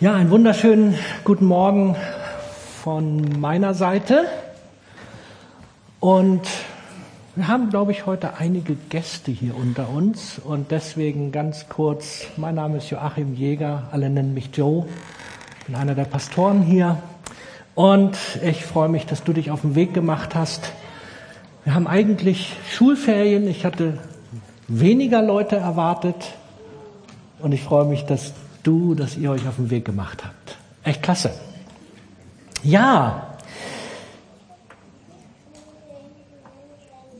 Ja, einen wunderschönen guten Morgen von meiner Seite. Und wir haben, glaube ich, heute einige Gäste hier unter uns. Und deswegen ganz kurz, mein Name ist Joachim Jäger, alle nennen mich Joe. Ich bin einer der Pastoren hier. Und ich freue mich, dass du dich auf den Weg gemacht hast. Wir haben eigentlich Schulferien. Ich hatte weniger Leute erwartet. Und ich freue mich, dass du, dass ihr euch auf den Weg gemacht habt. Echt klasse. Ja,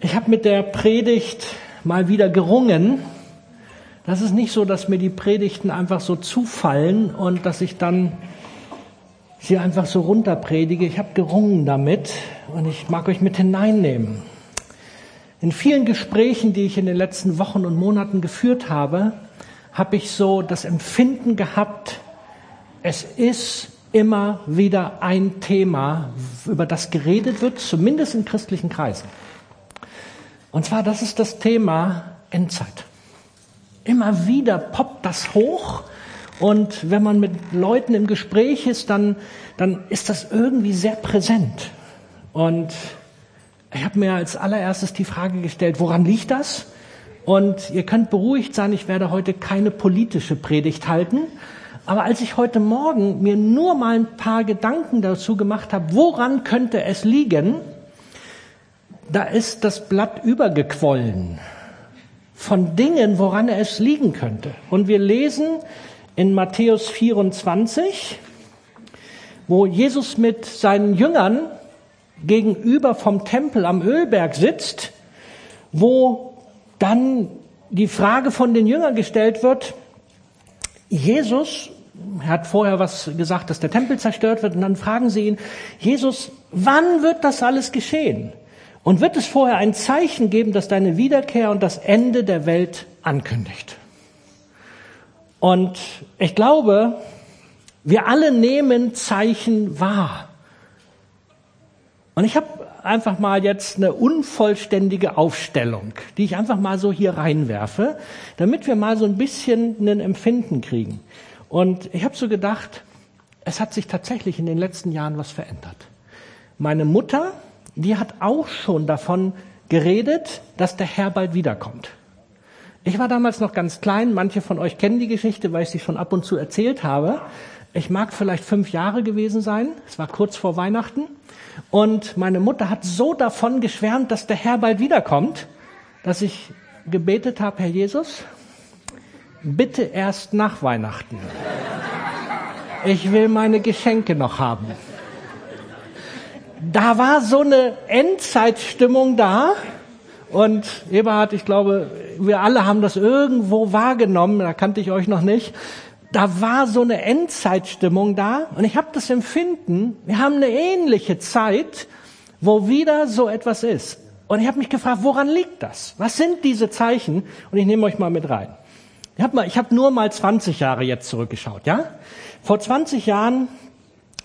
ich habe mit der Predigt mal wieder gerungen. Das ist nicht so, dass mir die Predigten einfach so zufallen und dass ich dann sie einfach so runterpredige. Ich habe gerungen damit und ich mag euch mit hineinnehmen. In vielen Gesprächen, die ich in den letzten Wochen und Monaten geführt habe, habe ich so das Empfinden gehabt, es ist immer wieder ein Thema, über das geredet wird, zumindest in christlichen Kreisen. Und zwar, das ist das Thema Endzeit. Immer wieder poppt das hoch und wenn man mit Leuten im Gespräch ist, dann, dann ist das irgendwie sehr präsent. Und ich habe mir als allererstes die Frage gestellt, woran liegt das? Und ihr könnt beruhigt sein, ich werde heute keine politische Predigt halten. Aber als ich heute Morgen mir nur mal ein paar Gedanken dazu gemacht habe, woran könnte es liegen, da ist das Blatt übergequollen von Dingen, woran es liegen könnte. Und wir lesen in Matthäus 24, wo Jesus mit seinen Jüngern gegenüber vom Tempel am Ölberg sitzt, wo dann die Frage von den Jüngern gestellt wird, Jesus, er hat vorher was gesagt, dass der Tempel zerstört wird, und dann fragen sie ihn, Jesus, wann wird das alles geschehen? Und wird es vorher ein Zeichen geben, das deine Wiederkehr und das Ende der Welt ankündigt? Und ich glaube, wir alle nehmen Zeichen wahr. Und ich habe einfach mal jetzt eine unvollständige Aufstellung, die ich einfach mal so hier reinwerfe, damit wir mal so ein bisschen ein Empfinden kriegen. Und ich habe so gedacht, es hat sich tatsächlich in den letzten Jahren was verändert. Meine Mutter, die hat auch schon davon geredet, dass der Herr bald wiederkommt. Ich war damals noch ganz klein, manche von euch kennen die Geschichte, weil ich sie schon ab und zu erzählt habe. Ich mag vielleicht fünf Jahre gewesen sein, es war kurz vor Weihnachten. Und meine Mutter hat so davon geschwärmt, dass der Herr bald wiederkommt, dass ich gebetet habe, Herr Jesus, bitte erst nach Weihnachten. Ich will meine Geschenke noch haben. Da war so eine Endzeitstimmung da. Und Eberhard, ich glaube, wir alle haben das irgendwo wahrgenommen, da kannte ich euch noch nicht da war so eine Endzeitstimmung da und ich habe das Empfinden, wir haben eine ähnliche Zeit, wo wieder so etwas ist. Und ich habe mich gefragt, woran liegt das? Was sind diese Zeichen? Und ich nehme euch mal mit rein. Ich habe hab nur mal 20 Jahre jetzt zurückgeschaut, ja? Vor 20 Jahren,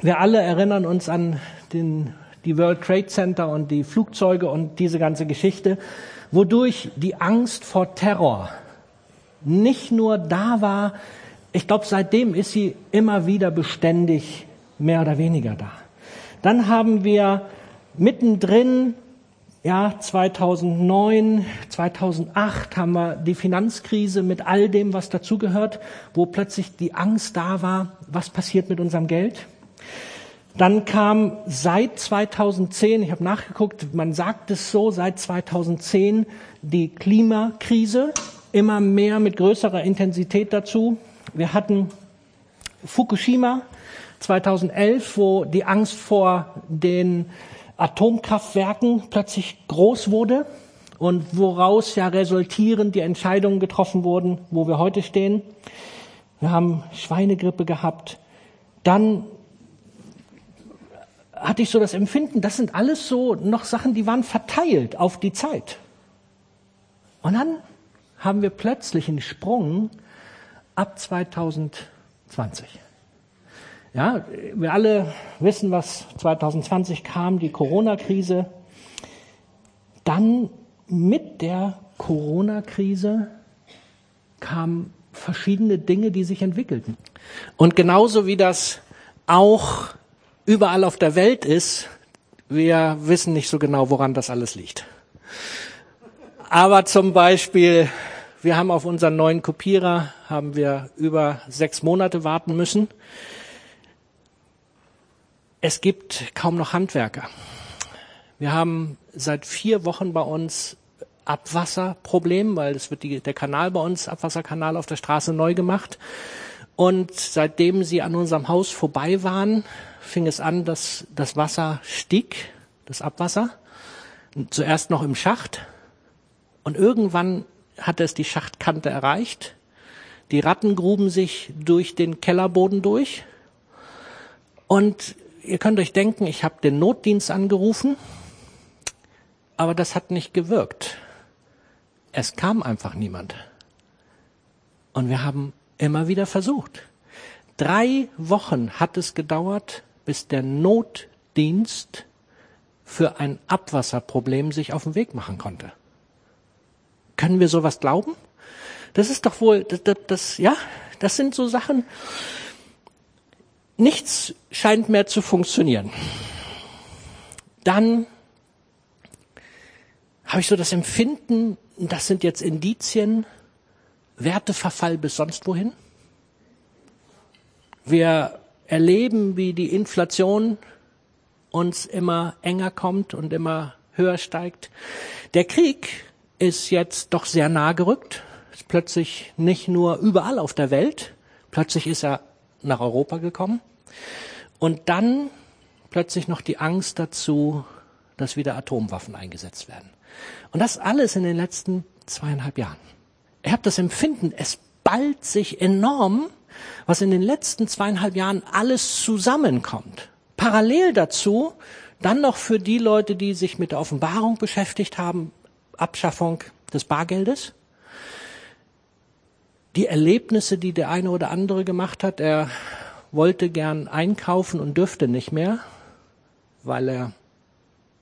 wir alle erinnern uns an den, die World Trade Center und die Flugzeuge und diese ganze Geschichte, wodurch die Angst vor Terror nicht nur da war, ich glaube, seitdem ist sie immer wieder beständig mehr oder weniger da. Dann haben wir mittendrin, ja, 2009, 2008 haben wir die Finanzkrise mit all dem, was dazugehört, wo plötzlich die Angst da war, was passiert mit unserem Geld. Dann kam seit 2010, ich habe nachgeguckt, man sagt es so, seit 2010 die Klimakrise, immer mehr mit größerer Intensität dazu. Wir hatten Fukushima 2011, wo die Angst vor den Atomkraftwerken plötzlich groß wurde und woraus ja resultierend die Entscheidungen getroffen wurden, wo wir heute stehen. Wir haben Schweinegrippe gehabt. Dann hatte ich so das Empfinden, das sind alles so noch Sachen, die waren verteilt auf die Zeit. Und dann haben wir plötzlich einen Sprung ab 2020. Ja, wir alle wissen, was 2020 kam, die Corona-Krise. Dann mit der Corona-Krise kam verschiedene Dinge, die sich entwickelten. Und genauso wie das auch überall auf der Welt ist, wir wissen nicht so genau, woran das alles liegt. Aber zum Beispiel, wir haben auf unseren neuen Kopierer, haben wir über sechs Monate warten müssen. Es gibt kaum noch Handwerker. Wir haben seit vier Wochen bei uns Abwasserproblem, weil es wird die, der Kanal bei uns, Abwasserkanal auf der Straße neu gemacht. Und seitdem sie an unserem Haus vorbei waren, fing es an, dass das Wasser stieg, das Abwasser. Zuerst noch im Schacht. Und irgendwann hatte es die Schachtkante erreicht. Die Ratten gruben sich durch den Kellerboden durch. Und ihr könnt euch denken, ich habe den Notdienst angerufen, aber das hat nicht gewirkt. Es kam einfach niemand. Und wir haben immer wieder versucht. Drei Wochen hat es gedauert, bis der Notdienst für ein Abwasserproblem sich auf den Weg machen konnte. Können wir sowas glauben? Das ist doch wohl, das, das, das, ja, das sind so Sachen. Nichts scheint mehr zu funktionieren. Dann habe ich so das Empfinden, das sind jetzt Indizien, Werteverfall bis sonst wohin. Wir erleben, wie die Inflation uns immer enger kommt und immer höher steigt. Der Krieg ist jetzt doch sehr nah gerückt. Ist plötzlich nicht nur überall auf der Welt, plötzlich ist er nach Europa gekommen. Und dann plötzlich noch die Angst dazu, dass wieder Atomwaffen eingesetzt werden. Und das alles in den letzten zweieinhalb Jahren. Ich habe das Empfinden, es ballt sich enorm, was in den letzten zweieinhalb Jahren alles zusammenkommt. Parallel dazu dann noch für die Leute, die sich mit der Offenbarung beschäftigt haben, Abschaffung des Bargeldes. Die Erlebnisse, die der eine oder andere gemacht hat, er wollte gern einkaufen und dürfte nicht mehr, weil er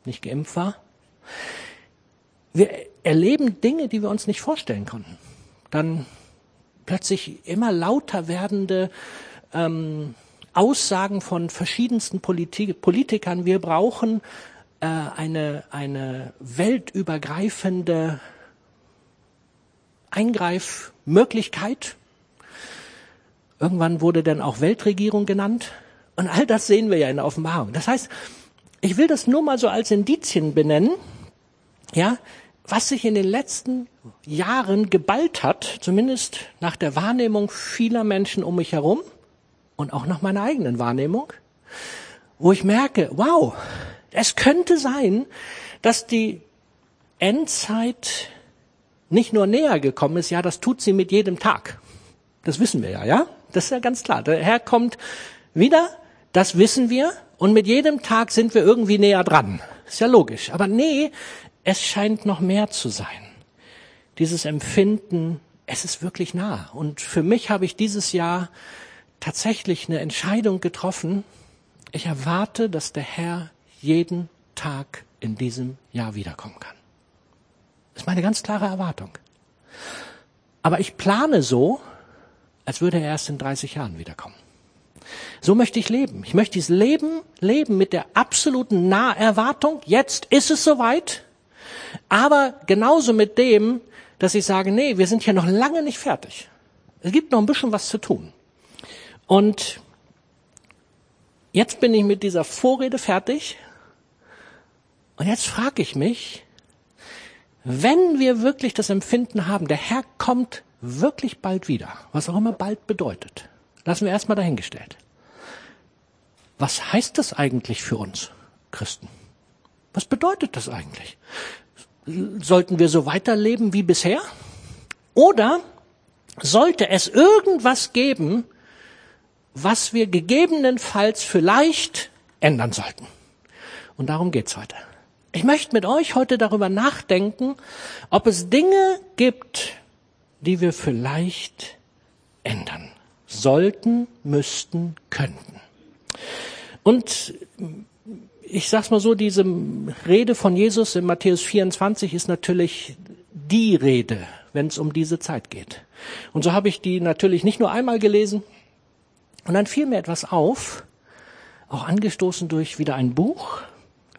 nicht geimpft war. Wir erleben Dinge, die wir uns nicht vorstellen konnten. Dann plötzlich immer lauter werdende ähm, Aussagen von verschiedensten Politik Politikern. Wir brauchen äh, eine, eine weltübergreifende Eingreifmöglichkeit. Irgendwann wurde dann auch Weltregierung genannt. Und all das sehen wir ja in der Offenbarung. Das heißt, ich will das nur mal so als Indizien benennen, ja, was sich in den letzten Jahren geballt hat, zumindest nach der Wahrnehmung vieler Menschen um mich herum und auch nach meiner eigenen Wahrnehmung, wo ich merke, wow, es könnte sein, dass die Endzeit nicht nur näher gekommen ist, ja, das tut sie mit jedem Tag. Das wissen wir ja, ja? Das ist ja ganz klar. Der Herr kommt wieder, das wissen wir, und mit jedem Tag sind wir irgendwie näher dran. Ist ja logisch. Aber nee, es scheint noch mehr zu sein. Dieses Empfinden, es ist wirklich nah. Und für mich habe ich dieses Jahr tatsächlich eine Entscheidung getroffen. Ich erwarte, dass der Herr jeden Tag in diesem Jahr wiederkommen kann. Das ist meine ganz klare Erwartung. Aber ich plane so, als würde er erst in 30 Jahren wiederkommen. So möchte ich leben. Ich möchte dieses Leben leben mit der absoluten Naherwartung. Jetzt ist es soweit. Aber genauso mit dem, dass ich sage, nee, wir sind hier noch lange nicht fertig. Es gibt noch ein bisschen was zu tun. Und jetzt bin ich mit dieser Vorrede fertig. Und jetzt frage ich mich, wenn wir wirklich das Empfinden haben, der Herr kommt wirklich bald wieder, was auch immer bald bedeutet, lassen wir erstmal dahingestellt. Was heißt das eigentlich für uns Christen? Was bedeutet das eigentlich? Sollten wir so weiterleben wie bisher? Oder sollte es irgendwas geben, was wir gegebenenfalls vielleicht ändern sollten? Und darum geht's heute. Ich möchte mit euch heute darüber nachdenken, ob es Dinge gibt, die wir vielleicht ändern sollten, müssten, könnten. Und ich sag's mal so, diese Rede von Jesus in Matthäus 24 ist natürlich die Rede wenn es um diese Zeit geht. Und so habe ich die natürlich nicht nur einmal gelesen. Und dann fiel mir etwas auf, auch angestoßen durch wieder ein Buch,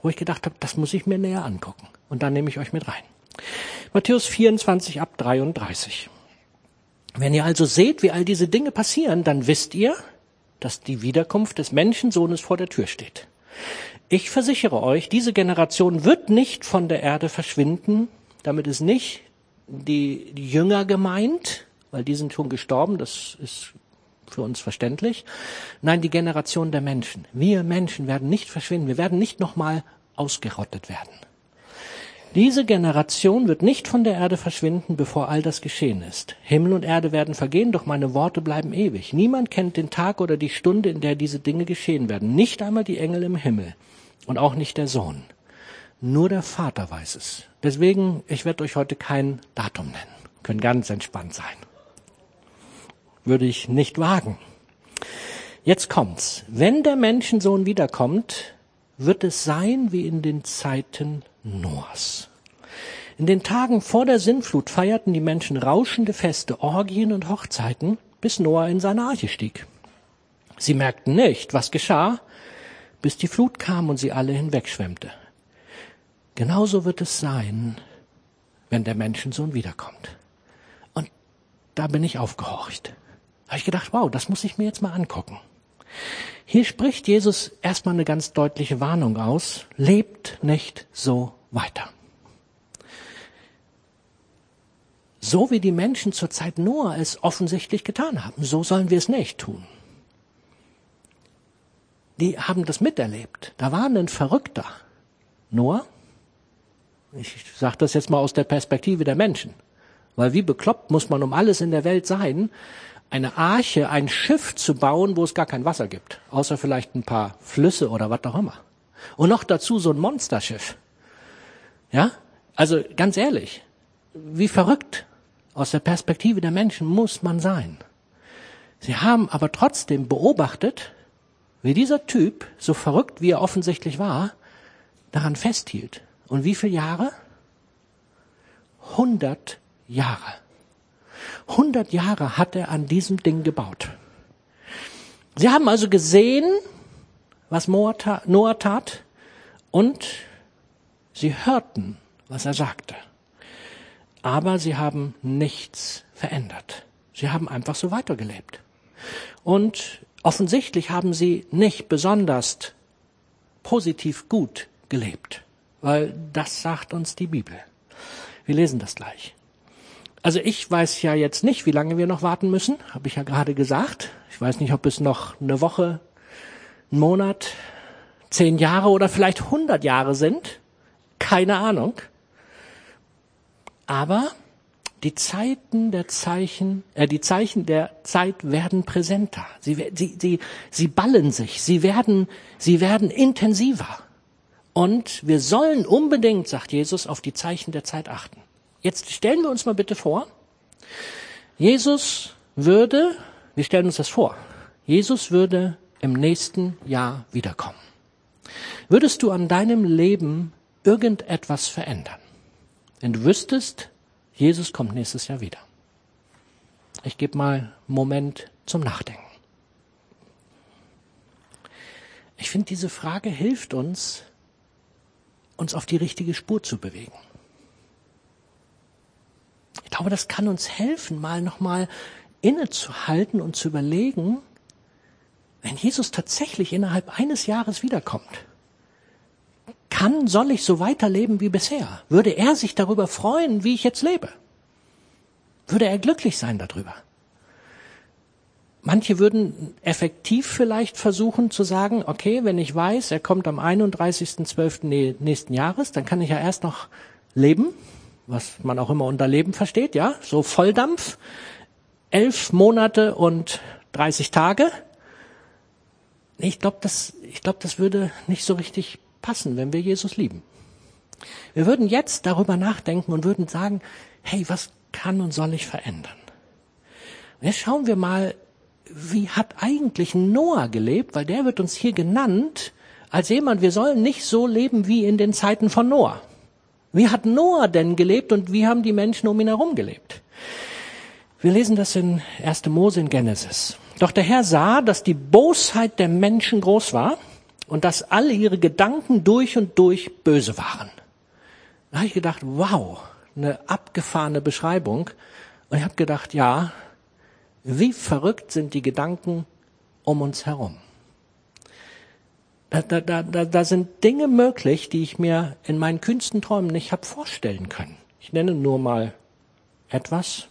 wo ich gedacht habe, das muss ich mir näher angucken. Und dann nehme ich euch mit rein. Matthäus 24 ab 33. Wenn ihr also seht, wie all diese Dinge passieren, dann wisst ihr, dass die Wiederkunft des Menschensohnes vor der Tür steht. Ich versichere euch, diese Generation wird nicht von der Erde verschwinden. Damit ist nicht die, die Jünger gemeint, weil die sind schon gestorben, das ist für uns verständlich. Nein, die Generation der Menschen. Wir Menschen werden nicht verschwinden. Wir werden nicht nochmal ausgerottet werden. Diese Generation wird nicht von der Erde verschwinden, bevor all das geschehen ist. Himmel und Erde werden vergehen, doch meine Worte bleiben ewig. Niemand kennt den Tag oder die Stunde, in der diese Dinge geschehen werden. Nicht einmal die Engel im Himmel und auch nicht der Sohn. Nur der Vater weiß es. Deswegen, ich werde euch heute kein Datum nennen. Können ganz entspannt sein. Würde ich nicht wagen. Jetzt kommt's. Wenn der Menschensohn wiederkommt, wird es sein wie in den Zeiten Noahs. In den Tagen vor der Sintflut feierten die Menschen rauschende Feste, Orgien und Hochzeiten, bis Noah in seine Arche stieg. Sie merkten nicht, was geschah, bis die Flut kam und sie alle hinwegschwemmte. Genauso wird es sein, wenn der Menschensohn wiederkommt. Und da bin ich aufgehorcht. Habe ich gedacht, wow, das muss ich mir jetzt mal angucken. Hier spricht Jesus erstmal eine ganz deutliche Warnung aus. Lebt nicht so weiter. So wie die Menschen zur Zeit Noah es offensichtlich getan haben, so sollen wir es nicht tun. Die haben das miterlebt. Da war ein Verrückter. Noah. Ich sage das jetzt mal aus der Perspektive der Menschen. Weil wie bekloppt muss man um alles in der Welt sein, eine Arche, ein Schiff zu bauen, wo es gar kein Wasser gibt, außer vielleicht ein paar Flüsse oder was auch immer. Und noch dazu so ein Monsterschiff. Ja? Also ganz ehrlich, wie verrückt aus der Perspektive der Menschen muss man sein. Sie haben aber trotzdem beobachtet, wie dieser Typ, so verrückt wie er offensichtlich war, daran festhielt. Und wie viele Jahre? 100 Jahre. 100 Jahre hat er an diesem Ding gebaut. Sie haben also gesehen, was Noah tat und sie hörten, was er sagte. Aber sie haben nichts verändert. Sie haben einfach so weitergelebt. Und offensichtlich haben sie nicht besonders positiv gut gelebt, weil das sagt uns die Bibel. Wir lesen das gleich. Also ich weiß ja jetzt nicht, wie lange wir noch warten müssen, habe ich ja gerade gesagt. Ich weiß nicht, ob es noch eine Woche, einen Monat, zehn Jahre oder vielleicht hundert Jahre sind. Keine Ahnung. Aber die Zeiten der Zeichen, äh, die Zeichen der Zeit werden präsenter. Sie, sie, sie, sie ballen sich. Sie werden, sie werden intensiver. Und wir sollen unbedingt, sagt Jesus, auf die Zeichen der Zeit achten. Jetzt stellen wir uns mal bitte vor, Jesus würde, wir stellen uns das vor, Jesus würde im nächsten Jahr wiederkommen. Würdest du an deinem Leben irgendetwas verändern? Wenn du wüsstest, Jesus kommt nächstes Jahr wieder. Ich gebe mal einen Moment zum Nachdenken. Ich finde, diese Frage hilft uns, uns auf die richtige Spur zu bewegen. Ich glaube, das kann uns helfen, mal nochmal innezuhalten und zu überlegen, wenn Jesus tatsächlich innerhalb eines Jahres wiederkommt, kann, soll ich so weiterleben wie bisher? Würde er sich darüber freuen, wie ich jetzt lebe? Würde er glücklich sein darüber? Manche würden effektiv vielleicht versuchen zu sagen, okay, wenn ich weiß, er kommt am 31.12. nächsten Jahres, dann kann ich ja erst noch leben, was man auch immer unter Leben versteht, ja, so Volldampf, elf Monate und 30 Tage. Ich glaube, das, ich glaube, das würde nicht so richtig passen, wenn wir Jesus lieben. Wir würden jetzt darüber nachdenken und würden sagen, hey, was kann und soll ich verändern? Und jetzt schauen wir mal, wie hat eigentlich Noah gelebt, weil der wird uns hier genannt als jemand, wir sollen nicht so leben wie in den Zeiten von Noah. Wie hat Noah denn gelebt und wie haben die Menschen um ihn herum gelebt? Wir lesen das in 1. Mose in Genesis. Doch der Herr sah, dass die Bosheit der Menschen groß war und dass alle ihre Gedanken durch und durch böse waren. Da habe ich gedacht, wow, eine abgefahrene Beschreibung. Und ich habe gedacht, ja, wie verrückt sind die Gedanken um uns herum. Da, da, da, da sind Dinge möglich, die ich mir in meinen kühnsten Träumen nicht habe vorstellen können. Ich nenne nur mal etwas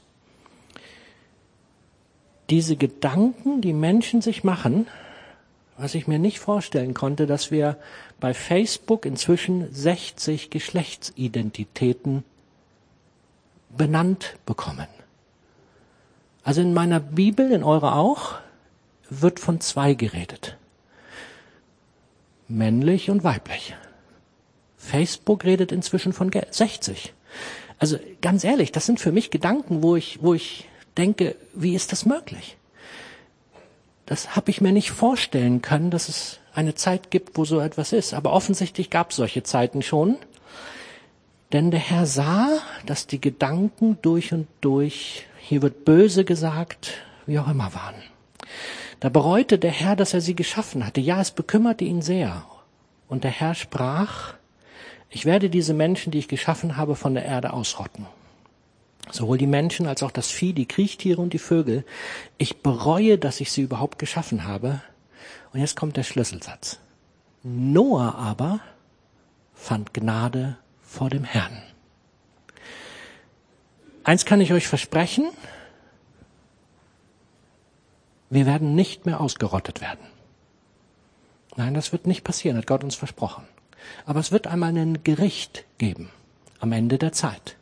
diese Gedanken, die Menschen sich machen, was ich mir nicht vorstellen konnte, dass wir bei Facebook inzwischen 60 Geschlechtsidentitäten benannt bekommen. Also in meiner Bibel, in eurer auch, wird von zwei geredet. Männlich und weiblich. Facebook redet inzwischen von 60. Also ganz ehrlich, das sind für mich Gedanken, wo ich, wo ich denke, wie ist das möglich? Das habe ich mir nicht vorstellen können, dass es eine Zeit gibt, wo so etwas ist. Aber offensichtlich gab es solche Zeiten schon. Denn der Herr sah, dass die Gedanken durch und durch, hier wird böse gesagt, wie auch immer waren. Da bereute der Herr, dass er sie geschaffen hatte. Ja, es bekümmerte ihn sehr. Und der Herr sprach, ich werde diese Menschen, die ich geschaffen habe, von der Erde ausrotten sowohl die Menschen als auch das Vieh, die Kriechtiere und die Vögel. Ich bereue, dass ich sie überhaupt geschaffen habe. Und jetzt kommt der Schlüsselsatz. Noah aber fand Gnade vor dem Herrn. Eins kann ich euch versprechen, wir werden nicht mehr ausgerottet werden. Nein, das wird nicht passieren, hat Gott uns versprochen. Aber es wird einmal ein Gericht geben am Ende der Zeit.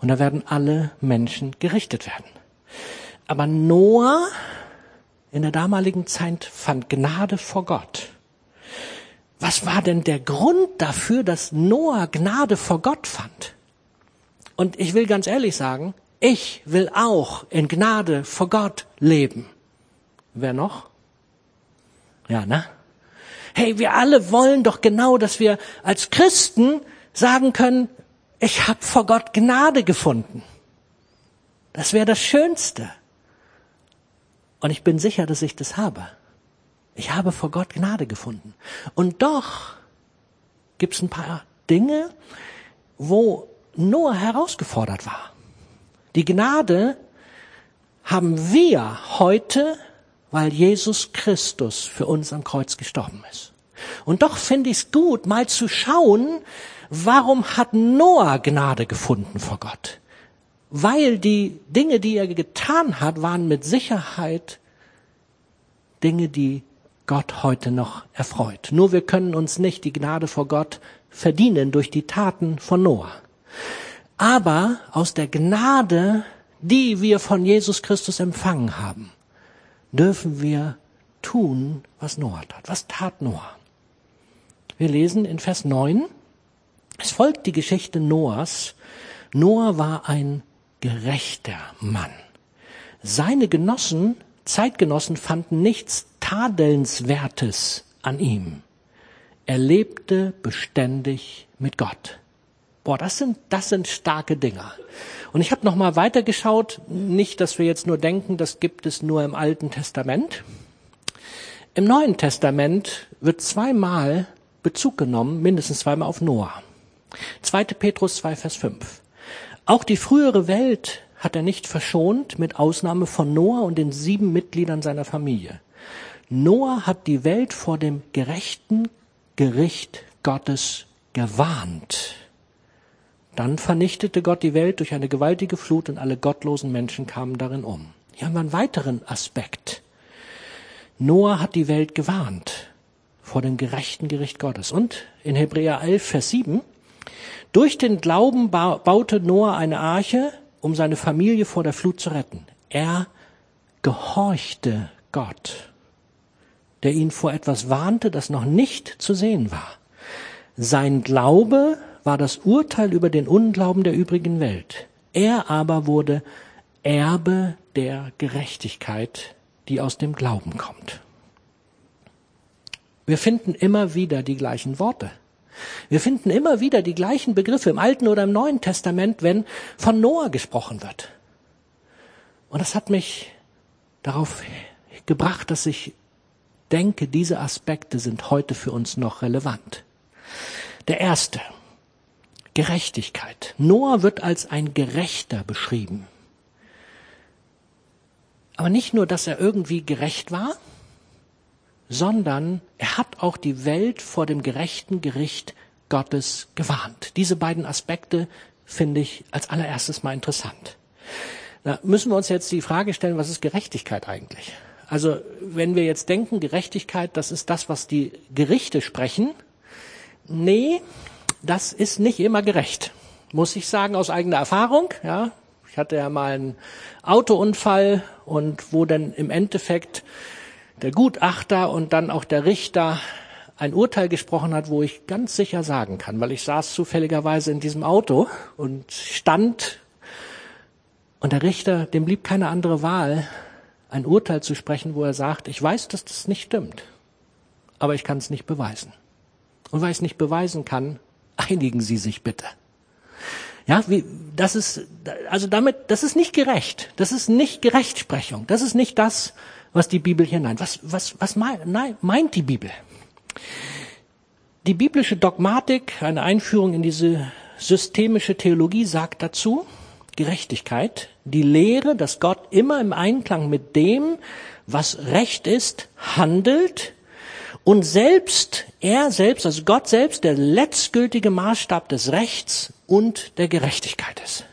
Und da werden alle Menschen gerichtet werden. Aber Noah in der damaligen Zeit fand Gnade vor Gott. Was war denn der Grund dafür, dass Noah Gnade vor Gott fand? Und ich will ganz ehrlich sagen, ich will auch in Gnade vor Gott leben. Wer noch? Ja, ne? Hey, wir alle wollen doch genau, dass wir als Christen sagen können, ich habe vor Gott Gnade gefunden. Das wäre das Schönste. Und ich bin sicher, dass ich das habe. Ich habe vor Gott Gnade gefunden. Und doch gibt es ein paar Dinge, wo Noah herausgefordert war. Die Gnade haben wir heute, weil Jesus Christus für uns am Kreuz gestorben ist. Und doch finde ich es gut, mal zu schauen, Warum hat Noah Gnade gefunden vor Gott? Weil die Dinge, die er getan hat, waren mit Sicherheit Dinge, die Gott heute noch erfreut. Nur wir können uns nicht die Gnade vor Gott verdienen durch die Taten von Noah. Aber aus der Gnade, die wir von Jesus Christus empfangen haben, dürfen wir tun, was Noah tat. Was tat Noah? Wir lesen in Vers 9, es folgt die Geschichte Noahs. Noah war ein gerechter Mann. Seine Genossen, Zeitgenossen fanden nichts Tadelnswertes an ihm. Er lebte beständig mit Gott. Boah, das sind, das sind starke Dinger. Und ich habe noch mal weitergeschaut, nicht, dass wir jetzt nur denken, das gibt es nur im Alten Testament. Im Neuen Testament wird zweimal Bezug genommen, mindestens zweimal auf Noah. 2. Petrus 2, Vers 5. Auch die frühere Welt hat er nicht verschont, mit Ausnahme von Noah und den sieben Mitgliedern seiner Familie. Noah hat die Welt vor dem gerechten Gericht Gottes gewarnt. Dann vernichtete Gott die Welt durch eine gewaltige Flut und alle gottlosen Menschen kamen darin um. Hier haben wir einen weiteren Aspekt. Noah hat die Welt gewarnt vor dem gerechten Gericht Gottes. Und in Hebräer 11, Vers 7 durch den Glauben baute Noah eine Arche, um seine Familie vor der Flut zu retten. Er gehorchte Gott, der ihn vor etwas warnte, das noch nicht zu sehen war. Sein Glaube war das Urteil über den Unglauben der übrigen Welt. Er aber wurde Erbe der Gerechtigkeit, die aus dem Glauben kommt. Wir finden immer wieder die gleichen Worte. Wir finden immer wieder die gleichen Begriffe im Alten oder im Neuen Testament, wenn von Noah gesprochen wird. Und das hat mich darauf gebracht, dass ich denke, diese Aspekte sind heute für uns noch relevant. Der erste, Gerechtigkeit. Noah wird als ein Gerechter beschrieben. Aber nicht nur, dass er irgendwie gerecht war, sondern er hat auch die Welt vor dem gerechten Gericht Gottes gewarnt. Diese beiden Aspekte finde ich als allererstes mal interessant. Da müssen wir uns jetzt die Frage stellen, was ist Gerechtigkeit eigentlich? Also wenn wir jetzt denken, Gerechtigkeit, das ist das, was die Gerichte sprechen. Nee, das ist nicht immer gerecht. Muss ich sagen aus eigener Erfahrung. Ja, ich hatte ja mal einen Autounfall und wo dann im Endeffekt der Gutachter und dann auch der Richter ein Urteil gesprochen hat, wo ich ganz sicher sagen kann, weil ich saß zufälligerweise in diesem Auto und stand und der Richter, dem blieb keine andere Wahl, ein Urteil zu sprechen, wo er sagt, ich weiß, dass das nicht stimmt, aber ich kann es nicht beweisen. Und weil ich es nicht beweisen kann, einigen Sie sich bitte. Ja, wie, das ist, also damit, das ist nicht gerecht. Das ist nicht Gerechtsprechung. Das ist nicht das, was die Bibel hier meint. Was, was, was meint, nein, meint die Bibel? Die biblische Dogmatik, eine Einführung in diese systemische Theologie sagt dazu, Gerechtigkeit, die Lehre, dass Gott immer im Einklang mit dem, was Recht ist, handelt und selbst, er selbst, also Gott selbst, der letztgültige Maßstab des Rechts und der Gerechtigkeit ist.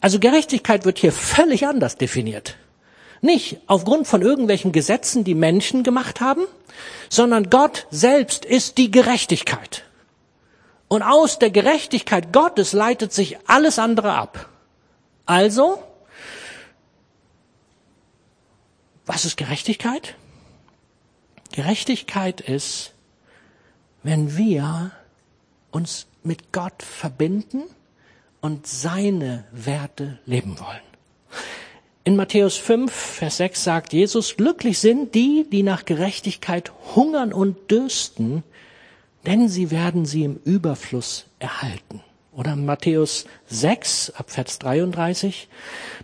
Also Gerechtigkeit wird hier völlig anders definiert. Nicht aufgrund von irgendwelchen Gesetzen, die Menschen gemacht haben, sondern Gott selbst ist die Gerechtigkeit. Und aus der Gerechtigkeit Gottes leitet sich alles andere ab. Also, was ist Gerechtigkeit? Gerechtigkeit ist, wenn wir uns mit Gott verbinden und seine Werte leben wollen. In Matthäus 5, Vers 6 sagt Jesus, glücklich sind die, die nach Gerechtigkeit hungern und dürsten, denn sie werden sie im Überfluss erhalten. Oder Matthäus 6 ab Vers 33,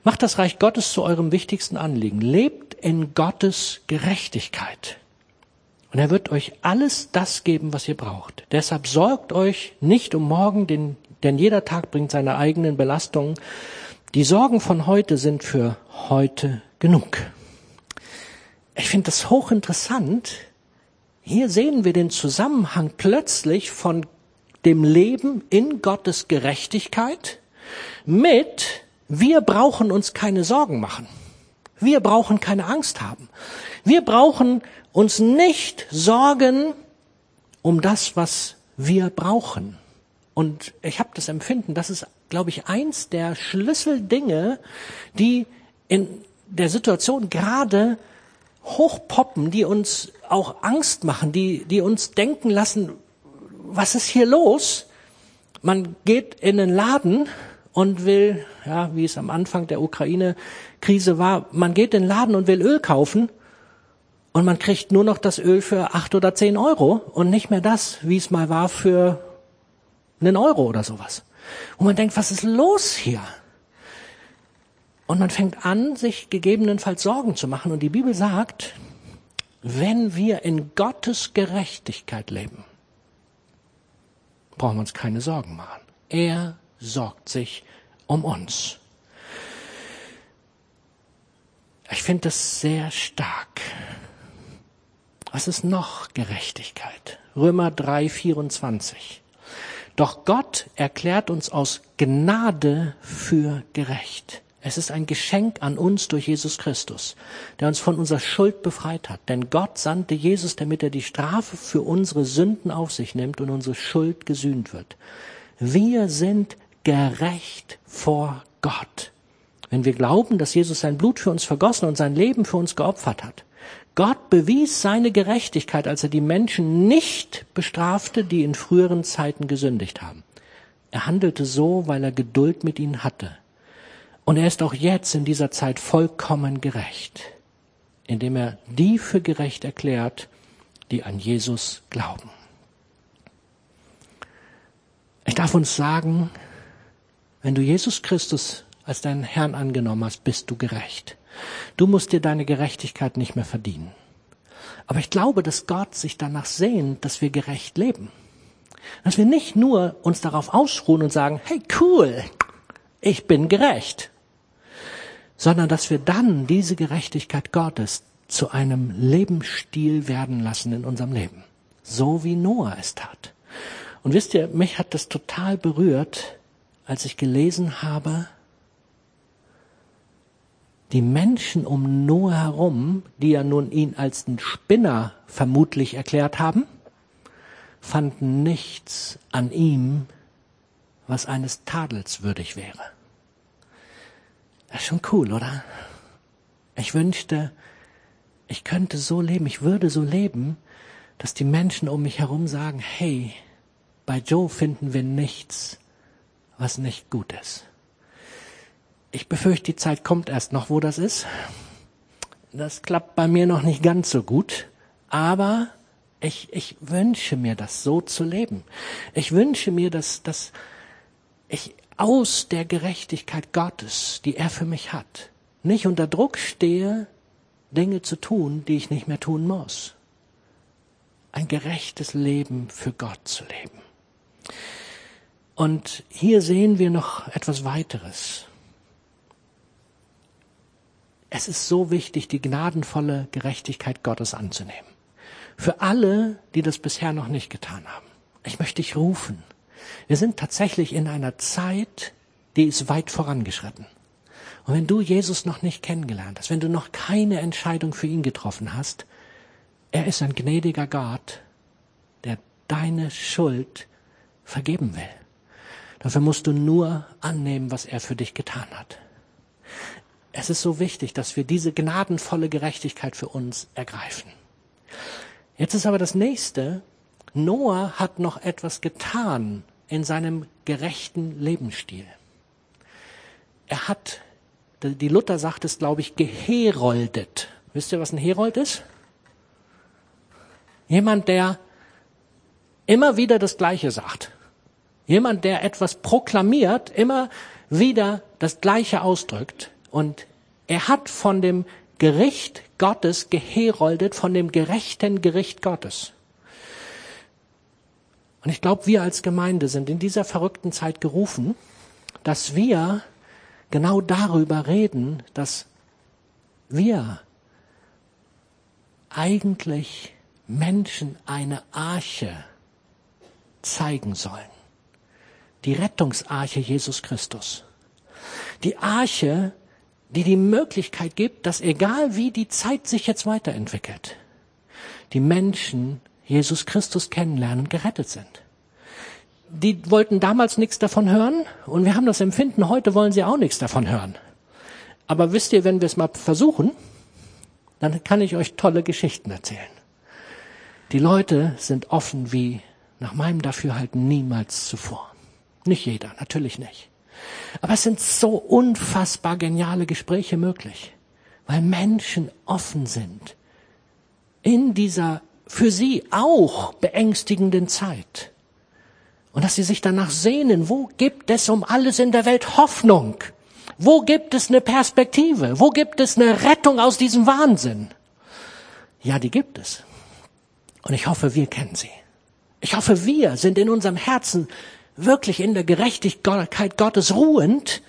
macht das Reich Gottes zu eurem wichtigsten Anliegen. Lebt in Gottes Gerechtigkeit. Und er wird euch alles das geben, was ihr braucht. Deshalb sorgt euch nicht um morgen, denn, jeder Tag bringt seine eigenen Belastungen. Die Sorgen von heute sind für heute genug. Ich finde das hochinteressant, hier sehen wir den Zusammenhang plötzlich von dem Leben in Gottes Gerechtigkeit mit wir brauchen uns keine Sorgen machen. Wir brauchen keine Angst haben. Wir brauchen uns nicht sorgen um das, was wir brauchen. Und ich habe das Empfinden, das ist, glaube ich, eins der Schlüsseldinge, die in der Situation gerade hochpoppen, die uns auch Angst machen, die, die uns denken lassen, was ist hier los? Man geht in den Laden und will, ja, wie es am Anfang der Ukraine-Krise war, man geht in den Laden und will Öl kaufen und man kriegt nur noch das Öl für acht oder zehn Euro und nicht mehr das, wie es mal war, für einen Euro oder sowas. Und man denkt, was ist los hier? Und man fängt an, sich gegebenenfalls Sorgen zu machen. Und die Bibel sagt, wenn wir in Gottes Gerechtigkeit leben, brauchen wir uns keine Sorgen machen. Er sorgt sich um uns. Ich finde das sehr stark. Was ist noch Gerechtigkeit? Römer 3, 24. Doch Gott erklärt uns aus Gnade für gerecht. Es ist ein Geschenk an uns durch Jesus Christus, der uns von unserer Schuld befreit hat. Denn Gott sandte Jesus, damit er die Strafe für unsere Sünden auf sich nimmt und unsere Schuld gesühnt wird. Wir sind gerecht vor Gott, wenn wir glauben, dass Jesus sein Blut für uns vergossen und sein Leben für uns geopfert hat. Gott bewies seine Gerechtigkeit, als er die Menschen nicht bestrafte, die in früheren Zeiten gesündigt haben. Er handelte so, weil er Geduld mit ihnen hatte und er ist auch jetzt in dieser Zeit vollkommen gerecht, indem er die für gerecht erklärt, die an Jesus glauben. darf uns sagen, wenn du Jesus Christus als deinen Herrn angenommen hast, bist du gerecht. Du musst dir deine Gerechtigkeit nicht mehr verdienen. Aber ich glaube, dass Gott sich danach sehnt, dass wir gerecht leben. Dass wir nicht nur uns darauf ausruhen und sagen, hey cool, ich bin gerecht, sondern dass wir dann diese Gerechtigkeit Gottes zu einem Lebensstil werden lassen in unserem Leben. So wie Noah es tat. Und wisst ihr, mich hat das total berührt, als ich gelesen habe, die Menschen um Noah herum, die ja nun ihn als einen Spinner vermutlich erklärt haben, fanden nichts an ihm, was eines Tadels würdig wäre. Das ist schon cool, oder? Ich wünschte, ich könnte so leben, ich würde so leben, dass die Menschen um mich herum sagen, hey, bei Joe finden wir nichts, was nicht gut ist. Ich befürchte, die Zeit kommt erst noch, wo das ist. Das klappt bei mir noch nicht ganz so gut, aber ich, ich wünsche mir das so zu leben. Ich wünsche mir, dass, dass ich aus der Gerechtigkeit Gottes, die er für mich hat, nicht unter Druck stehe, Dinge zu tun, die ich nicht mehr tun muss. Ein gerechtes Leben für Gott zu leben. Und hier sehen wir noch etwas weiteres. Es ist so wichtig, die gnadenvolle Gerechtigkeit Gottes anzunehmen. Für alle, die das bisher noch nicht getan haben. Ich möchte dich rufen. Wir sind tatsächlich in einer Zeit, die ist weit vorangeschritten. Und wenn du Jesus noch nicht kennengelernt hast, wenn du noch keine Entscheidung für ihn getroffen hast, er ist ein gnädiger Gott, der deine Schuld vergeben will. Dafür musst du nur annehmen, was er für dich getan hat. Es ist so wichtig, dass wir diese gnadenvolle Gerechtigkeit für uns ergreifen. Jetzt ist aber das nächste, Noah hat noch etwas getan in seinem gerechten Lebensstil. Er hat, die Luther sagt es, glaube ich, geheroldet. Wisst ihr, was ein Herold ist? Jemand, der immer wieder das Gleiche sagt. Jemand, der etwas proklamiert, immer wieder das Gleiche ausdrückt. Und er hat von dem Gericht Gottes geheroldet, von dem gerechten Gericht Gottes. Und ich glaube, wir als Gemeinde sind in dieser verrückten Zeit gerufen, dass wir genau darüber reden, dass wir eigentlich Menschen eine Arche zeigen sollen. Die Rettungsarche Jesus Christus. Die Arche, die die Möglichkeit gibt, dass egal wie die Zeit sich jetzt weiterentwickelt, die Menschen Jesus Christus kennenlernen und gerettet sind. Die wollten damals nichts davon hören und wir haben das Empfinden, heute wollen sie auch nichts davon hören. Aber wisst ihr, wenn wir es mal versuchen, dann kann ich euch tolle Geschichten erzählen. Die Leute sind offen wie nach meinem Dafürhalten niemals zuvor. Nicht jeder, natürlich nicht. Aber es sind so unfassbar geniale Gespräche möglich, weil Menschen offen sind in dieser für sie auch beängstigenden Zeit. Und dass sie sich danach sehnen, wo gibt es um alles in der Welt Hoffnung? Wo gibt es eine Perspektive? Wo gibt es eine Rettung aus diesem Wahnsinn? Ja, die gibt es. Und ich hoffe, wir kennen sie. Ich hoffe, wir sind in unserem Herzen wirklich in der Gerechtigkeit Gottes ruhend,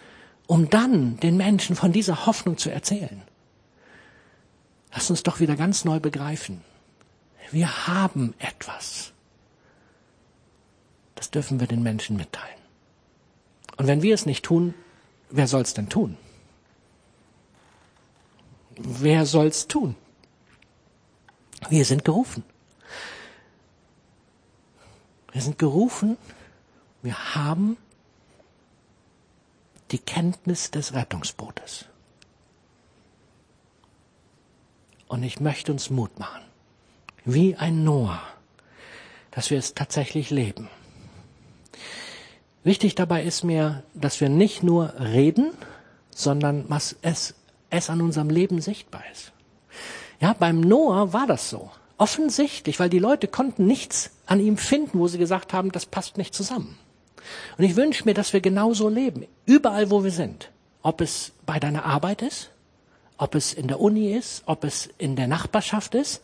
um dann den Menschen von dieser Hoffnung zu erzählen. Lass uns doch wieder ganz neu begreifen. Wir haben etwas. Das dürfen wir den Menschen mitteilen. Und wenn wir es nicht tun, wer soll es denn tun? Wer soll es tun? Wir sind gerufen. Wir sind gerufen, wir haben die Kenntnis des Rettungsbootes. Und ich möchte uns Mut machen, wie ein Noah, dass wir es tatsächlich leben. Wichtig dabei ist mir, dass wir nicht nur reden, sondern was es, es an unserem Leben sichtbar ist. Ja, beim Noah war das so. Offensichtlich, weil die Leute konnten nichts an ihm finden, wo sie gesagt haben, das passt nicht zusammen. Und ich wünsche mir, dass wir genauso leben, überall wo wir sind. Ob es bei deiner Arbeit ist, ob es in der Uni ist, ob es in der Nachbarschaft ist,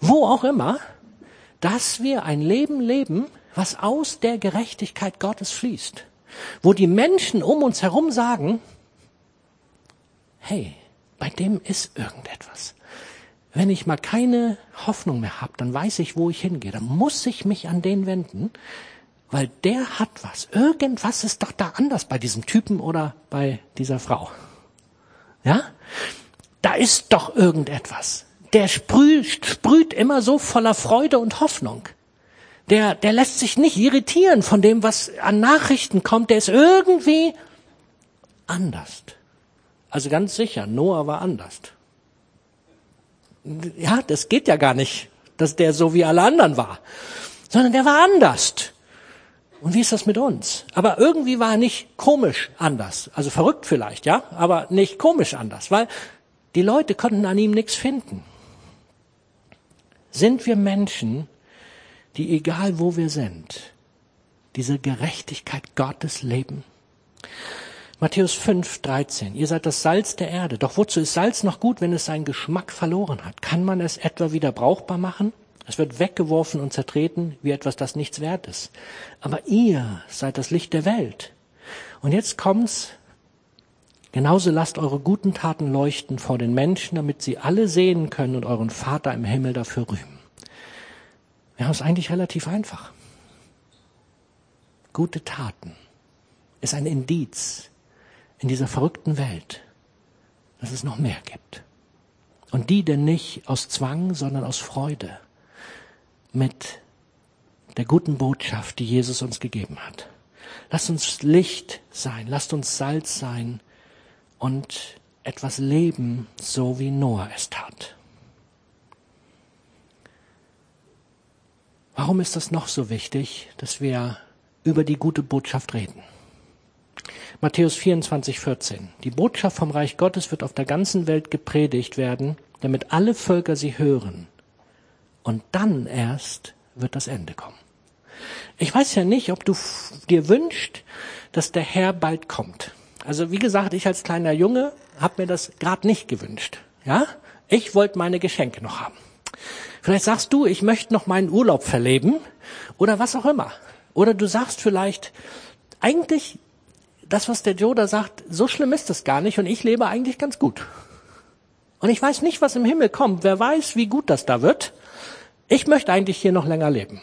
wo auch immer, dass wir ein Leben leben, was aus der Gerechtigkeit Gottes fließt. Wo die Menschen um uns herum sagen, hey, bei dem ist irgendetwas. Wenn ich mal keine Hoffnung mehr habe, dann weiß ich, wo ich hingehe. Dann muss ich mich an den wenden, weil der hat was. Irgendwas ist doch da anders bei diesem Typen oder bei dieser Frau. Ja? Da ist doch irgendetwas. Der sprüht, sprüht immer so voller Freude und Hoffnung. Der, der lässt sich nicht irritieren von dem, was an Nachrichten kommt. Der ist irgendwie anders. Also ganz sicher, Noah war anders. Ja, das geht ja gar nicht, dass der so wie alle anderen war, sondern der war anders. Und wie ist das mit uns? Aber irgendwie war er nicht komisch anders. Also verrückt vielleicht, ja, aber nicht komisch anders, weil die Leute konnten an ihm nichts finden. Sind wir Menschen, die egal wo wir sind, diese Gerechtigkeit Gottes leben? Matthäus 5, 13. Ihr seid das Salz der Erde. Doch wozu ist Salz noch gut, wenn es seinen Geschmack verloren hat? Kann man es etwa wieder brauchbar machen? Es wird weggeworfen und zertreten wie etwas, das nichts wert ist. Aber ihr seid das Licht der Welt. Und jetzt kommt's. Genauso lasst eure guten Taten leuchten vor den Menschen, damit sie alle sehen können und euren Vater im Himmel dafür rühmen. Wir haben es eigentlich relativ einfach. Gute Taten ist ein Indiz in dieser verrückten Welt, dass es noch mehr gibt. Und die denn nicht aus Zwang, sondern aus Freude mit der guten Botschaft, die Jesus uns gegeben hat. Lasst uns Licht sein, lasst uns Salz sein und etwas leben, so wie Noah es tat. Warum ist das noch so wichtig, dass wir über die gute Botschaft reden? Matthäus 24, 14. Die Botschaft vom Reich Gottes wird auf der ganzen Welt gepredigt werden, damit alle Völker sie hören. Und dann erst wird das Ende kommen. Ich weiß ja nicht, ob du dir wünschst, dass der Herr bald kommt. Also wie gesagt, ich als kleiner Junge habe mir das gerade nicht gewünscht. Ja, ich wollte meine Geschenke noch haben. Vielleicht sagst du, ich möchte noch meinen Urlaub verleben oder was auch immer. Oder du sagst vielleicht, eigentlich das, was der Joe da sagt, so schlimm ist es gar nicht und ich lebe eigentlich ganz gut. Und ich weiß nicht, was im Himmel kommt. Wer weiß, wie gut das da wird. Ich möchte eigentlich hier noch länger leben.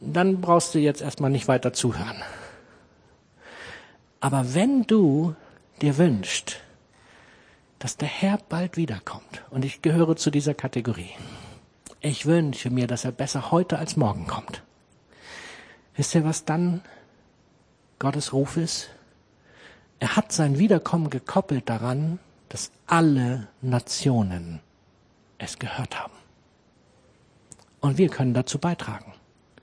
Dann brauchst du jetzt erstmal nicht weiter zuhören. Aber wenn du dir wünschst, dass der Herr bald wiederkommt, und ich gehöre zu dieser Kategorie, ich wünsche mir, dass er besser heute als morgen kommt. Wisst ihr, was dann Gottes Ruf ist? Er hat sein Wiederkommen gekoppelt daran, dass alle Nationen es gehört haben. Und wir können dazu beitragen.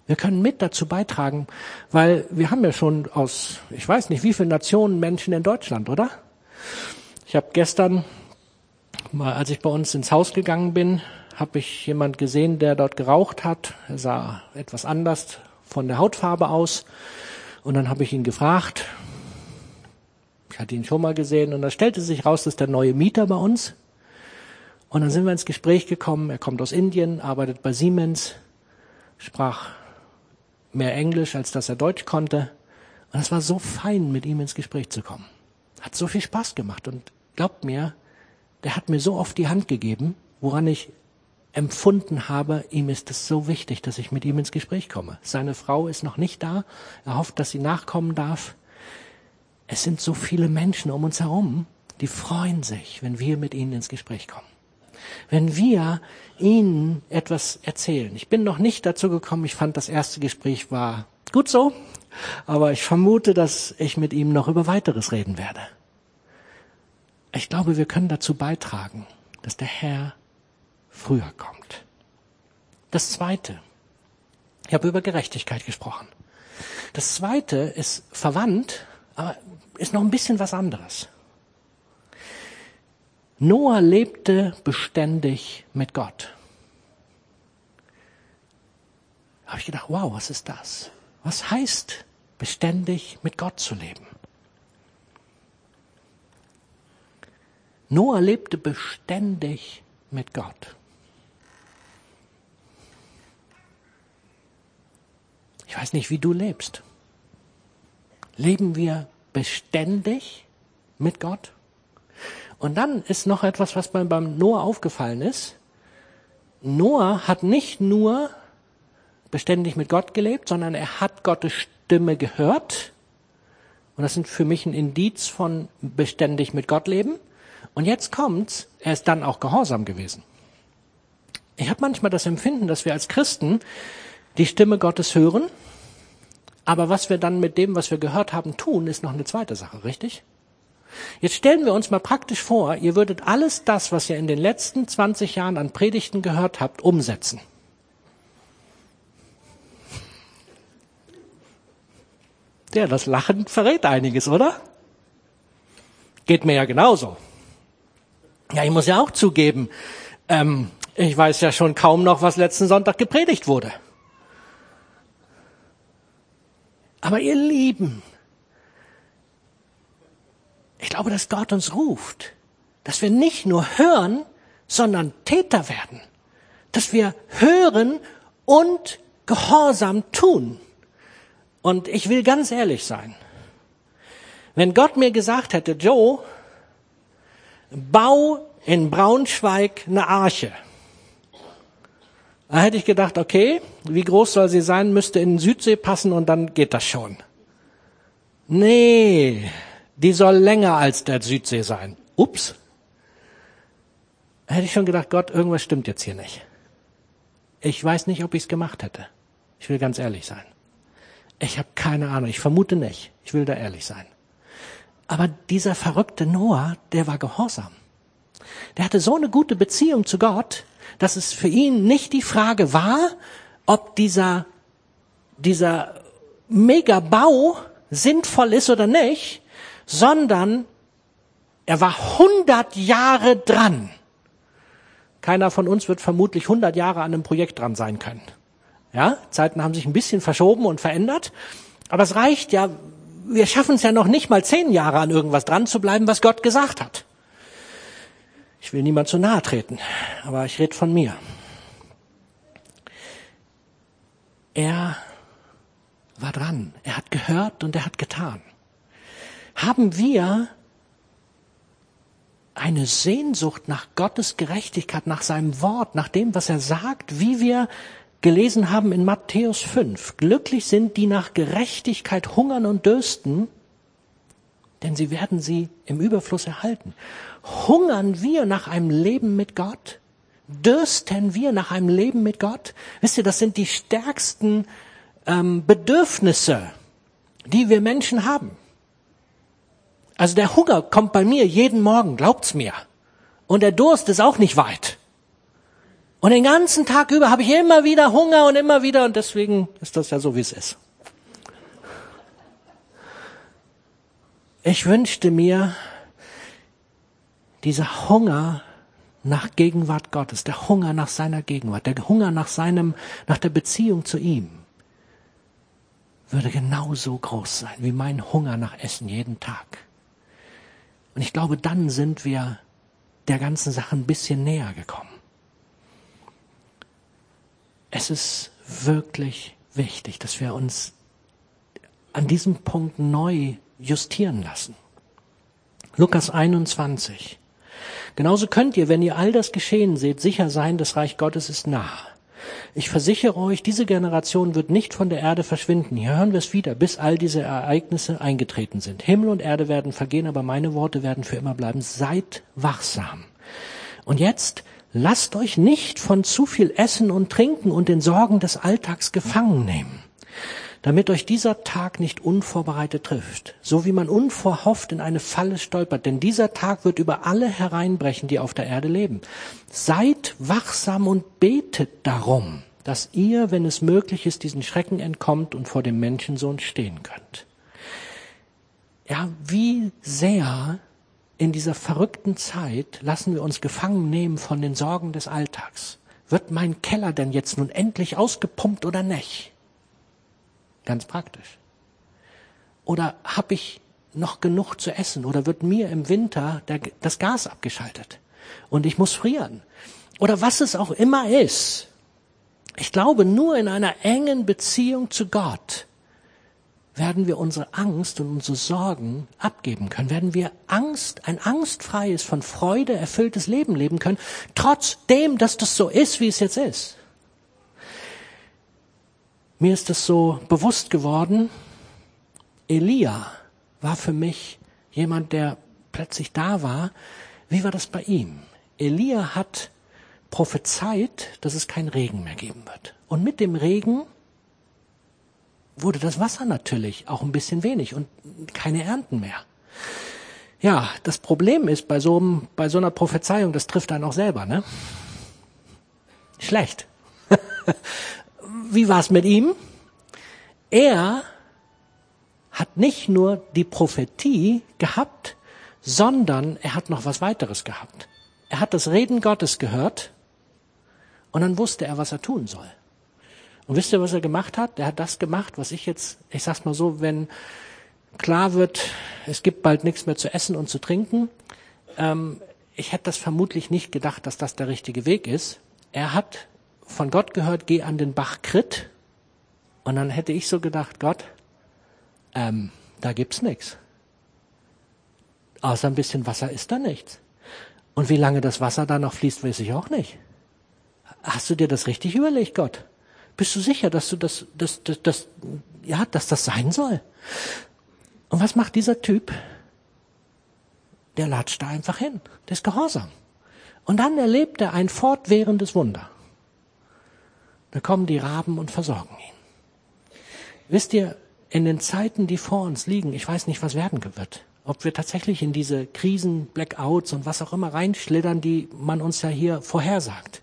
Wir können mit dazu beitragen, weil wir haben ja schon aus, ich weiß nicht, wie viele Nationen Menschen in Deutschland, oder? Ich habe gestern, mal als ich bei uns ins Haus gegangen bin, habe ich jemand gesehen, der dort geraucht hat. Er sah etwas anders von der Hautfarbe aus. Und dann habe ich ihn gefragt, ich hatte ihn schon mal gesehen, und da stellte sich raus, dass der neue Mieter bei uns. Und dann sind wir ins Gespräch gekommen. Er kommt aus Indien, arbeitet bei Siemens, sprach mehr Englisch, als dass er Deutsch konnte. Und es war so fein, mit ihm ins Gespräch zu kommen. Hat so viel Spaß gemacht. Und glaubt mir, der hat mir so oft die Hand gegeben, woran ich empfunden habe, ihm ist es so wichtig, dass ich mit ihm ins Gespräch komme. Seine Frau ist noch nicht da. Er hofft, dass sie nachkommen darf. Es sind so viele Menschen um uns herum, die freuen sich, wenn wir mit ihnen ins Gespräch kommen. Wenn wir ihnen etwas erzählen. Ich bin noch nicht dazu gekommen. Ich fand, das erste Gespräch war gut so. Aber ich vermute, dass ich mit ihm noch über weiteres reden werde. Ich glaube, wir können dazu beitragen, dass der Herr früher kommt. Das Zweite. Ich habe über Gerechtigkeit gesprochen. Das Zweite ist verwandt, aber ist noch ein bisschen was anderes. Noah lebte beständig mit Gott. Da habe ich gedacht, wow, was ist das? Was heißt beständig mit Gott zu leben? Noah lebte beständig mit Gott. Ich weiß nicht, wie du lebst. Leben wir beständig mit Gott? Und dann ist noch etwas, was beim, beim Noah aufgefallen ist. Noah hat nicht nur beständig mit Gott gelebt, sondern er hat Gottes Stimme gehört. Und das sind für mich ein Indiz von beständig mit Gott leben. Und jetzt kommt's, er ist dann auch gehorsam gewesen. Ich habe manchmal das Empfinden, dass wir als Christen die Stimme Gottes hören, aber was wir dann mit dem, was wir gehört haben, tun, ist noch eine zweite Sache, richtig? Jetzt stellen wir uns mal praktisch vor, ihr würdet alles das, was ihr in den letzten 20 Jahren an Predigten gehört habt, umsetzen. Ja, das Lachen verrät einiges, oder? Geht mir ja genauso. Ja, ich muss ja auch zugeben, ähm, ich weiß ja schon kaum noch, was letzten Sonntag gepredigt wurde. Aber ihr Lieben, ich glaube, dass Gott uns ruft, dass wir nicht nur hören, sondern Täter werden, dass wir hören und gehorsam tun. Und ich will ganz ehrlich sein, wenn Gott mir gesagt hätte, Joe, bau in Braunschweig eine Arche. Da hätte ich gedacht, okay, wie groß soll sie sein, müsste in den Südsee passen und dann geht das schon. Nee, die soll länger als der Südsee sein. Ups. Hätte ich schon gedacht, Gott, irgendwas stimmt jetzt hier nicht. Ich weiß nicht, ob ich es gemacht hätte. Ich will ganz ehrlich sein. Ich habe keine Ahnung. Ich vermute nicht. Ich will da ehrlich sein. Aber dieser verrückte Noah, der war gehorsam. Der hatte so eine gute Beziehung zu Gott, dass es für ihn nicht die Frage war, ob dieser, dieser Megabau sinnvoll ist oder nicht, sondern er war 100 Jahre dran. Keiner von uns wird vermutlich 100 Jahre an einem Projekt dran sein können. Ja, Zeiten haben sich ein bisschen verschoben und verändert, aber es reicht ja, wir schaffen es ja noch nicht mal zehn Jahre an irgendwas dran zu bleiben, was Gott gesagt hat. Ich will niemand zu nahe treten, aber ich rede von mir. Er war dran, er hat gehört und er hat getan. Haben wir eine Sehnsucht nach Gottes Gerechtigkeit, nach seinem Wort, nach dem, was er sagt, wie wir gelesen haben in Matthäus 5. Glücklich sind die nach Gerechtigkeit hungern und dürsten, denn sie werden sie im Überfluss erhalten. Hungern wir nach einem Leben mit Gott? Dürsten wir nach einem Leben mit Gott? Wisst ihr, das sind die stärksten ähm, Bedürfnisse, die wir Menschen haben. Also der Hunger kommt bei mir jeden Morgen, glaubt's mir. Und der Durst ist auch nicht weit. Und den ganzen Tag über habe ich immer wieder Hunger und immer wieder und deswegen ist das ja so, wie es ist. Ich wünschte mir, dieser Hunger nach Gegenwart Gottes, der Hunger nach seiner Gegenwart, der Hunger nach seinem, nach der Beziehung zu ihm, würde genauso groß sein wie mein Hunger nach Essen jeden Tag. Und ich glaube, dann sind wir der ganzen Sache ein bisschen näher gekommen. Es ist wirklich wichtig, dass wir uns an diesem Punkt neu justieren lassen. Lukas 21. Genauso könnt ihr, wenn ihr all das geschehen seht, sicher sein, das Reich Gottes ist nah. Ich versichere euch, diese Generation wird nicht von der Erde verschwinden. Hier hören wir es wieder, bis all diese Ereignisse eingetreten sind. Himmel und Erde werden vergehen, aber meine Worte werden für immer bleiben. Seid wachsam. Und jetzt lasst euch nicht von zu viel Essen und Trinken und den Sorgen des Alltags gefangen nehmen damit euch dieser Tag nicht unvorbereitet trifft, so wie man unvorhofft in eine Falle stolpert, denn dieser Tag wird über alle hereinbrechen, die auf der Erde leben. Seid wachsam und betet darum, dass ihr, wenn es möglich ist, diesen Schrecken entkommt und vor dem Menschensohn stehen könnt. Ja, wie sehr in dieser verrückten Zeit lassen wir uns gefangen nehmen von den Sorgen des Alltags. Wird mein Keller denn jetzt nun endlich ausgepumpt oder nicht? Ganz praktisch. Oder habe ich noch genug zu essen? Oder wird mir im Winter der, das Gas abgeschaltet? Und ich muss frieren. Oder was es auch immer ist. Ich glaube, nur in einer engen Beziehung zu Gott werden wir unsere Angst und unsere Sorgen abgeben können, werden wir Angst, ein angstfreies, von Freude erfülltes Leben leben können, trotzdem, dass das so ist, wie es jetzt ist. Mir ist es so bewusst geworden, Elia war für mich jemand, der plötzlich da war. Wie war das bei ihm? Elia hat prophezeit, dass es keinen Regen mehr geben wird. Und mit dem Regen wurde das Wasser natürlich auch ein bisschen wenig und keine Ernten mehr. Ja, das Problem ist bei so, einem, bei so einer Prophezeiung, das trifft einen auch selber, ne? Schlecht. Wie war es mit ihm? Er hat nicht nur die Prophetie gehabt, sondern er hat noch was weiteres gehabt. Er hat das Reden Gottes gehört und dann wusste er, was er tun soll. Und wisst ihr, was er gemacht hat? Er hat das gemacht, was ich jetzt, ich sag's mal so, wenn klar wird, es gibt bald nichts mehr zu essen und zu trinken. Ähm, ich hätte das vermutlich nicht gedacht, dass das der richtige Weg ist. Er hat von Gott gehört, geh an den Bach Krit. Und dann hätte ich so gedacht, Gott, ähm, da gibt's nichts. Außer ein bisschen Wasser ist da nichts. Und wie lange das Wasser da noch fließt, weiß ich auch nicht. Hast du dir das richtig überlegt, Gott? Bist du sicher, dass du das, das, das, das, ja, dass das sein soll? Und was macht dieser Typ? Der latscht da einfach hin. Der ist gehorsam. Und dann erlebt er ein fortwährendes Wunder. Da kommen die Raben und versorgen ihn. Wisst ihr, in den Zeiten, die vor uns liegen, ich weiß nicht, was werden wird. Ob wir tatsächlich in diese Krisen, Blackouts und was auch immer reinschlittern, die man uns ja hier vorhersagt.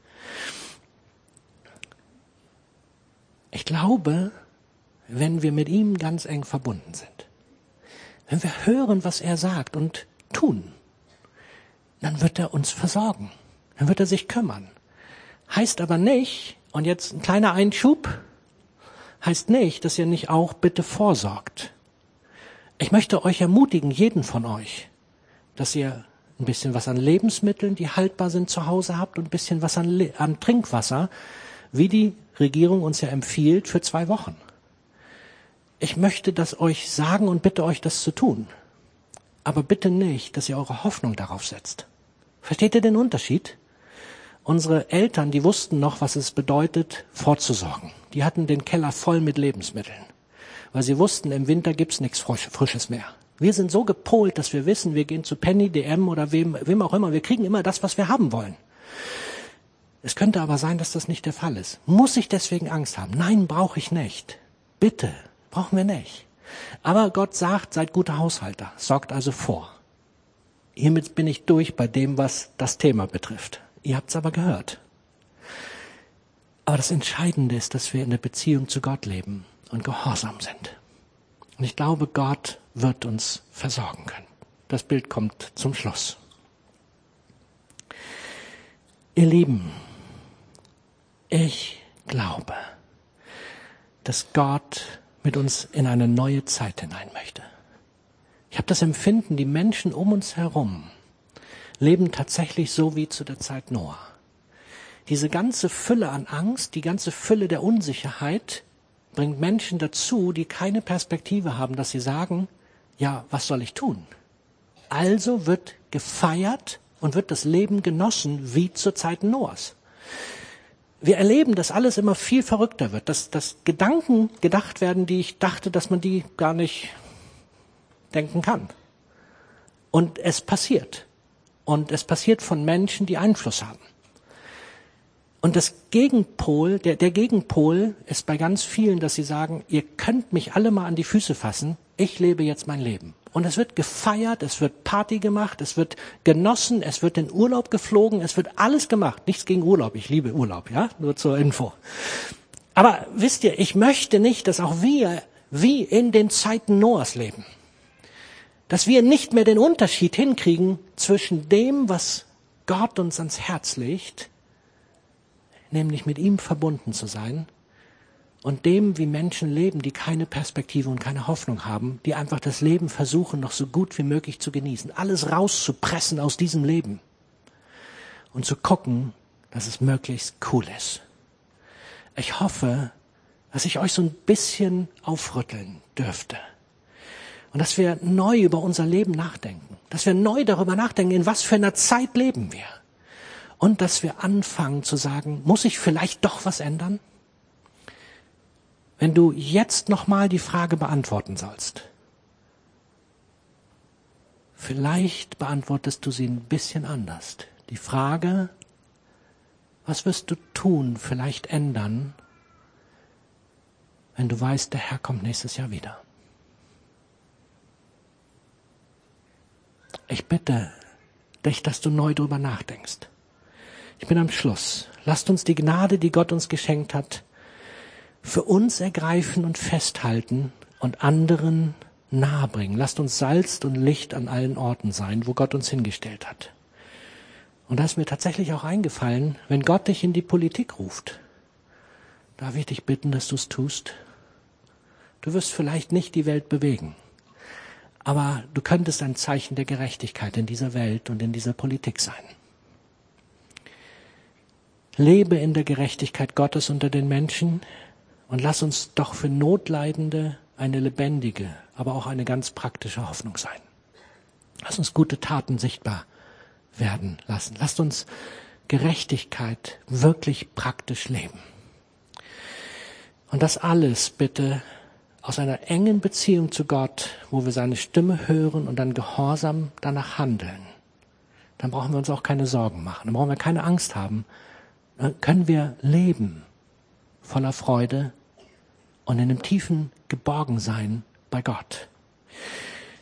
Ich glaube, wenn wir mit ihm ganz eng verbunden sind, wenn wir hören, was er sagt und tun, dann wird er uns versorgen, dann wird er sich kümmern. Heißt aber nicht, und jetzt ein kleiner Einschub, heißt nicht, dass ihr nicht auch bitte vorsorgt. Ich möchte euch ermutigen, jeden von euch, dass ihr ein bisschen was an Lebensmitteln, die haltbar sind, zu Hause habt und ein bisschen was an, an Trinkwasser, wie die Regierung uns ja empfiehlt, für zwei Wochen. Ich möchte das euch sagen und bitte euch, das zu tun. Aber bitte nicht, dass ihr eure Hoffnung darauf setzt. Versteht ihr den Unterschied? Unsere Eltern, die wussten noch, was es bedeutet, vorzusorgen. Die hatten den Keller voll mit Lebensmitteln, weil sie wussten, im Winter gibt's nichts Frisches mehr. Wir sind so gepolt, dass wir wissen, wir gehen zu Penny, DM oder wem, wem auch immer. Wir kriegen immer das, was wir haben wollen. Es könnte aber sein, dass das nicht der Fall ist. Muss ich deswegen Angst haben? Nein, brauche ich nicht. Bitte, brauchen wir nicht. Aber Gott sagt, seid gute Haushalter, sorgt also vor. Hiermit bin ich durch bei dem, was das Thema betrifft. Ihr habt es aber gehört. Aber das Entscheidende ist, dass wir in der Beziehung zu Gott leben und gehorsam sind. Und ich glaube, Gott wird uns versorgen können. Das Bild kommt zum Schluss. Ihr Lieben, ich glaube, dass Gott mit uns in eine neue Zeit hinein möchte. Ich habe das Empfinden, die Menschen um uns herum leben tatsächlich so wie zu der Zeit Noah. Diese ganze Fülle an Angst, die ganze Fülle der Unsicherheit bringt Menschen dazu, die keine Perspektive haben, dass sie sagen, ja, was soll ich tun? Also wird gefeiert und wird das Leben genossen wie zur Zeit Noahs wir erleben, dass alles immer viel verrückter wird, dass, dass Gedanken gedacht werden, die ich dachte, dass man die gar nicht denken kann. Und es passiert. Und es passiert von Menschen, die Einfluss haben. Und das Gegenpol, der, der Gegenpol ist bei ganz vielen, dass sie sagen, ihr könnt mich alle mal an die Füße fassen, ich lebe jetzt mein Leben. Und es wird gefeiert, es wird Party gemacht, es wird genossen, es wird in Urlaub geflogen, es wird alles gemacht. Nichts gegen Urlaub, ich liebe Urlaub, ja, nur zur Info. Aber wisst ihr, ich möchte nicht, dass auch wir wie in den Zeiten Noahs leben. Dass wir nicht mehr den Unterschied hinkriegen zwischen dem, was Gott uns ans Herz legt, nämlich mit ihm verbunden zu sein, und dem, wie Menschen leben, die keine Perspektive und keine Hoffnung haben, die einfach das Leben versuchen, noch so gut wie möglich zu genießen, alles rauszupressen aus diesem Leben und zu gucken, dass es möglichst cool ist. Ich hoffe, dass ich euch so ein bisschen aufrütteln dürfte. Und dass wir neu über unser Leben nachdenken. Dass wir neu darüber nachdenken, in was für einer Zeit leben wir. Und dass wir anfangen zu sagen, muss ich vielleicht doch was ändern? wenn du jetzt nochmal die Frage beantworten sollst, vielleicht beantwortest du sie ein bisschen anders. Die Frage, was wirst du tun, vielleicht ändern, wenn du weißt, der Herr kommt nächstes Jahr wieder? Ich bitte dich, dass du neu drüber nachdenkst. Ich bin am Schluss. Lasst uns die Gnade, die Gott uns geschenkt hat, für uns ergreifen und festhalten und anderen nahebringen. Lasst uns Salz und Licht an allen Orten sein, wo Gott uns hingestellt hat. Und da ist mir tatsächlich auch eingefallen, wenn Gott dich in die Politik ruft, darf ich dich bitten, dass du es tust. Du wirst vielleicht nicht die Welt bewegen, aber du könntest ein Zeichen der Gerechtigkeit in dieser Welt und in dieser Politik sein. Lebe in der Gerechtigkeit Gottes unter den Menschen, und lass uns doch für Notleidende eine lebendige, aber auch eine ganz praktische Hoffnung sein. Lass uns gute Taten sichtbar werden lassen. Lasst uns Gerechtigkeit wirklich praktisch leben. Und das alles bitte aus einer engen Beziehung zu Gott, wo wir seine Stimme hören und dann gehorsam danach handeln. Dann brauchen wir uns auch keine Sorgen machen. Dann brauchen wir keine Angst haben. Dann können wir leben voller Freude und in einem tiefen Geborgensein bei Gott.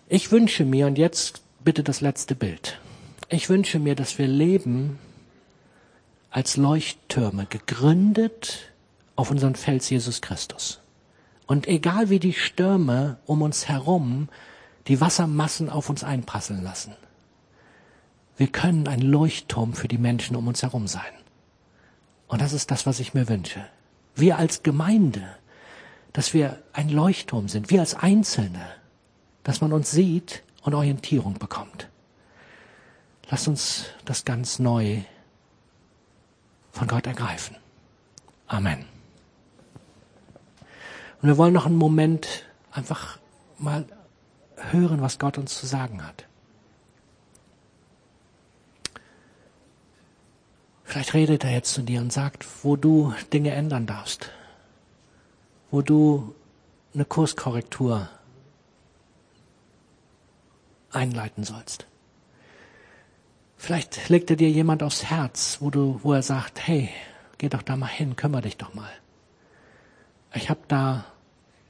Ich wünsche mir, und jetzt bitte das letzte Bild, ich wünsche mir, dass wir leben als Leuchttürme, gegründet auf unseren Fels Jesus Christus. Und egal wie die Stürme um uns herum die Wassermassen auf uns einprasseln lassen, wir können ein Leuchtturm für die Menschen um uns herum sein. Und das ist das, was ich mir wünsche. Wir als Gemeinde, dass wir ein Leuchtturm sind, wir als Einzelne, dass man uns sieht und Orientierung bekommt. Lass uns das ganz neu von Gott ergreifen. Amen. Und wir wollen noch einen Moment einfach mal hören, was Gott uns zu sagen hat. Vielleicht redet er jetzt zu dir und sagt, wo du Dinge ändern darfst, wo du eine Kurskorrektur einleiten sollst. Vielleicht legt er dir jemand aufs Herz, wo du, wo er sagt, hey, geh doch da mal hin, kümmere dich doch mal. Ich habe da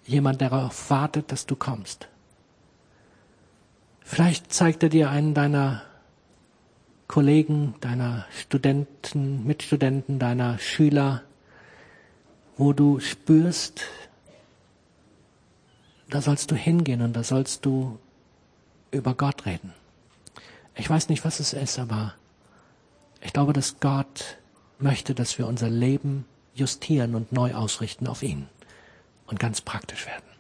jemand, der darauf wartet, dass du kommst. Vielleicht zeigt er dir einen deiner Kollegen, deiner Studenten, Mitstudenten, deiner Schüler, wo du spürst, da sollst du hingehen und da sollst du über Gott reden. Ich weiß nicht, was es ist, aber ich glaube, dass Gott möchte, dass wir unser Leben justieren und neu ausrichten auf ihn und ganz praktisch werden.